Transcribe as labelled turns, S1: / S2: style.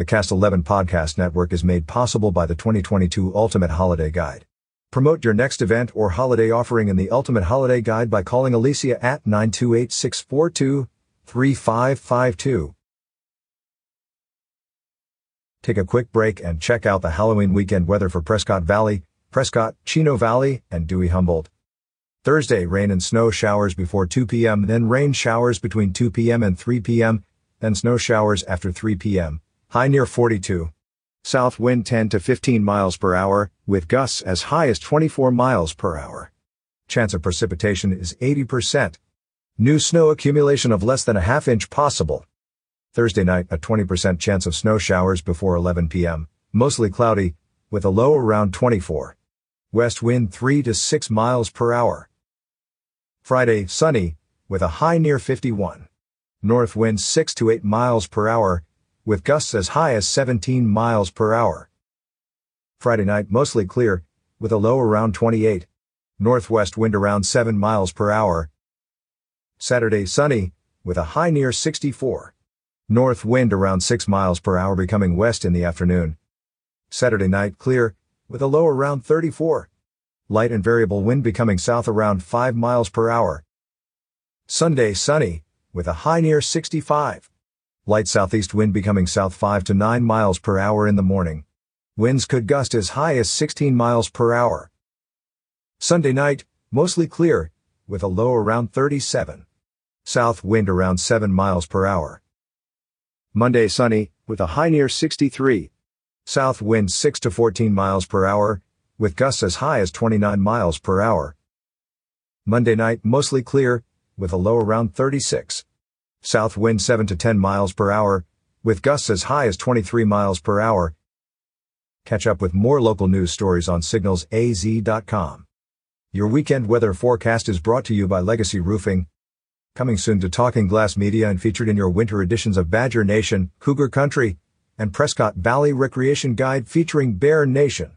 S1: The Cast 11 Podcast Network is made possible by the 2022 Ultimate Holiday Guide. Promote your next event or holiday offering in the Ultimate Holiday Guide by calling Alicia at 928 642 3552. Take a quick break and check out the Halloween weekend weather for Prescott Valley, Prescott, Chino Valley, and Dewey Humboldt. Thursday, rain and snow showers before 2 p.m., then rain showers between 2 p.m. and 3 p.m., then snow showers after 3 p.m. High near 42. South wind 10 to 15 miles per hour, with gusts as high as 24 miles per hour. Chance of precipitation is 80%. New snow accumulation of less than a half inch possible. Thursday night, a 20% chance of snow showers before 11 p.m., mostly cloudy, with a low around 24. West wind 3 to 6 miles per hour. Friday, sunny, with a high near 51. North wind 6 to 8 miles per hour, with gusts as high as 17 miles per hour. Friday night, mostly clear, with a low around 28. Northwest wind around 7 miles per hour. Saturday, sunny, with a high near 64. North wind around 6 miles per hour becoming west in the afternoon. Saturday night clear, with a low around 34. Light and variable wind becoming south around 5 miles per hour. Sunday sunny, with a high near 65. Light southeast wind becoming south 5 to 9 miles per hour in the morning. Winds could gust as high as 16 miles per hour. Sunday night, mostly clear, with a low around 37. South wind around 7 miles per hour. Monday sunny, with a high near 63. South wind 6 to 14 miles per hour, with gusts as high as 29 miles per hour. Monday night mostly clear, with a low around 36. South wind 7 to 10 miles per hour, with gusts as high as 23 miles per hour. Catch up with more local news stories on signalsaz.com. Your weekend weather forecast is brought to you by Legacy Roofing, Coming soon to Talking Glass Media and featured in your winter editions of Badger Nation, Cougar Country, and Prescott Valley Recreation Guide featuring Bear Nation.